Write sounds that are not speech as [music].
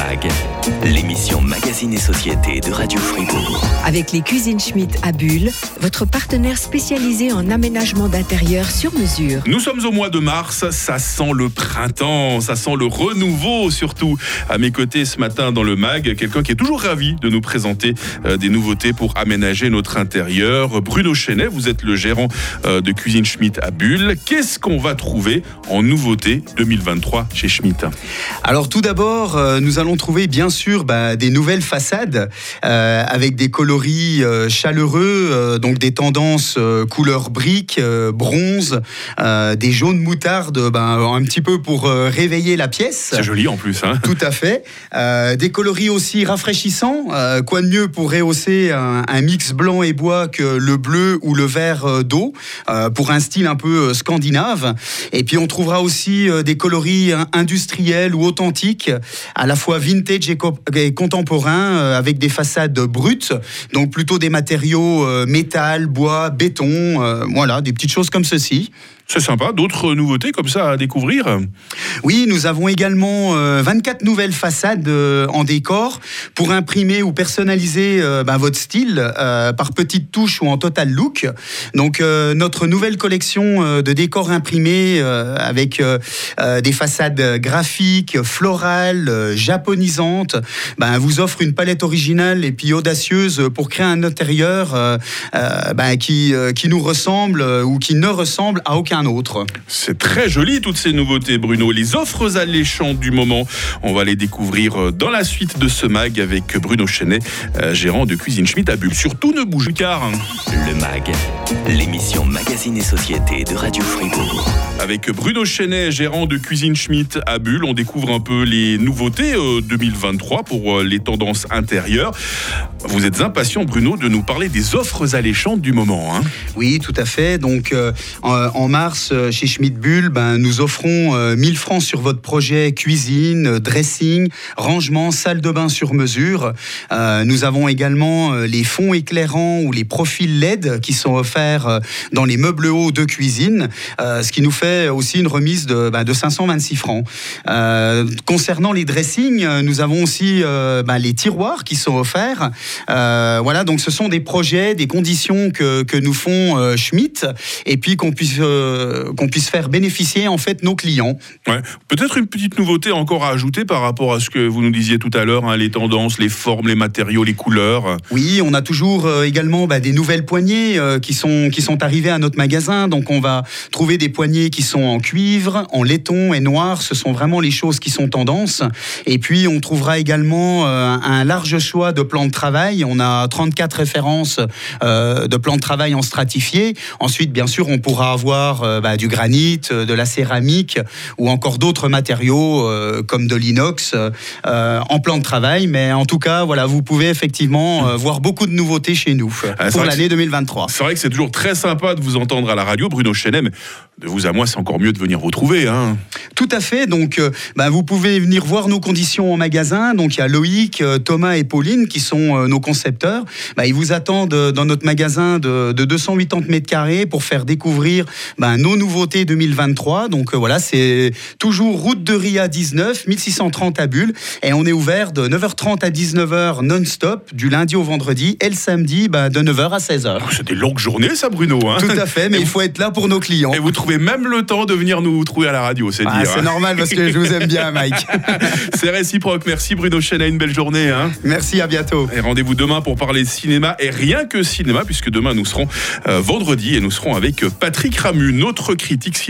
MAG, l'émission Magazine et Société de Radio Fribourg. Avec les cuisines Schmitt à Bulle, votre partenaire spécialisé en aménagement d'intérieur sur mesure. Nous sommes au mois de mars, ça sent le printemps, ça sent le renouveau surtout. À mes côtés ce matin dans le MAG, quelqu'un qui est toujours ravi de nous présenter euh, des nouveautés pour aménager notre intérieur. Bruno Chenet, vous êtes le gérant euh, de Cuisine Schmitt à Bulle. Qu'est-ce qu'on va trouver en nouveauté 2023 chez Schmitt? Alors tout d'abord, euh, nous allons trouver bien sûr bah, des nouvelles façades euh, avec des coloris euh, chaleureux, euh, donc des tendances couleur brique, bronze, des jaunes moutarde, bah, un petit peu pour réveiller la pièce. C'est joli en plus. Hein Tout à fait. Des coloris aussi rafraîchissants. Quoi de mieux pour rehausser un, un mix blanc et bois que le bleu ou le vert d'eau pour un style un peu scandinave. Et puis on trouvera aussi des coloris hein, industriels ou authentiques, à la fois vintage et, co- et contemporains, euh, avec des façades brutes, donc plutôt des matériaux euh, métal, bois, béton, euh, voilà, des petites choses comme ceci. C'est sympa. D'autres nouveautés comme ça à découvrir Oui, nous avons également euh, 24 nouvelles façades euh, en décor pour imprimer ou personnaliser euh, bah, votre style euh, par petites touches ou en total look. Donc euh, notre nouvelle collection euh, de décors imprimés euh, avec euh, euh, des façades graphiques, florales, euh, japonisantes, bah, vous offre une palette originale et puis audacieuse pour créer un intérieur euh, euh, bah, qui, euh, qui nous ressemble euh, ou qui ne ressemble à aucun autre. C'est très joli toutes ces nouveautés, Bruno. Les offres alléchantes du moment, on va les découvrir euh, dans la suite de ce mag avec Bruno Chenet, euh, gérant de Cuisine Schmitt à Bulle. Surtout ne bouge car. Le MAG, l'émission Magazine et Société de Radio Fribourg. avec Bruno Chenet, gérant de Cuisine Schmitt à Bulle, on découvre un peu les nouveautés euh, 2023 pour euh, les tendances intérieures. Vous êtes impatient, Bruno, de nous parler des offres alléchantes du moment. hein. Oui, tout à fait. Donc, euh, en, en mars, euh, chez Schmidt Bull, ben, nous offrons euh, 1000 francs sur votre projet cuisine, euh, dressing, rangement, salle de bain sur mesure. Euh, nous avons également euh, les fonds éclairants ou les profils LED qui sont offerts euh, dans les meubles hauts de cuisine, euh, ce qui nous fait aussi une remise de, ben, de 526 francs. Euh, concernant les dressings, euh, nous avons aussi euh, ben, les tiroirs qui sont offerts. Euh, voilà, donc ce sont des projets, des conditions que, que nous font euh, Schmitt, et puis qu'on puisse, euh, qu'on puisse faire bénéficier en fait nos clients. Ouais. Peut-être une petite nouveauté encore à ajouter par rapport à ce que vous nous disiez tout à l'heure, hein, les tendances, les formes, les matériaux, les couleurs. Oui, on a toujours euh, également bah, des nouvelles poignées euh, qui, sont, qui sont arrivées à notre magasin. Donc on va trouver des poignées qui sont en cuivre, en laiton et noir. Ce sont vraiment les choses qui sont tendances. Et puis on trouvera également un large choix de plans de travail. On a 34 références de plans de travail en stratifié. Ensuite, bien sûr, on pourra avoir euh, bah, du granit, euh, de la céramique ou encore d'autres matériaux euh, comme de l'inox en plan de travail. Mais en tout cas, voilà, vous pouvez effectivement voir beaucoup de nouveautés chez nous Ah, pour l'année 2023. C'est vrai que c'est toujours très sympa de vous entendre à la radio, Bruno Chenet, mais de vous à moi, c'est encore mieux de venir vous trouver. Hein. Tout à fait. Donc, bah, vous pouvez venir voir nos conditions en magasin. Donc, il y a Loïc, Thomas et Pauline qui sont nos concepteurs. Bah, ils vous attendent dans notre magasin de, de 280 mètres carrés pour faire découvrir bah, nos nouveautés 2023. Donc, euh, voilà, c'est toujours route de Ria 19, 1630 à Bulle. Et on est ouvert de 9h30 à 19h non-stop, du lundi au vendredi, et le samedi bah, de 9h à 16h. C'est des longues journées, ça, Bruno. Hein. Tout à fait, mais Et il faut être là pour nos clients. Et vous trouvez même le temps de venir nous trouver à la radio, c'est Ah, dire. c'est hein. normal parce que je vous aime bien, Mike. [laughs] C'est réciproque. Merci Bruno Chenet, une belle journée. Hein. Merci, à bientôt. Et rendez-vous demain pour parler cinéma et rien que cinéma, puisque demain nous serons euh, vendredi et nous serons avec Patrick Notre critique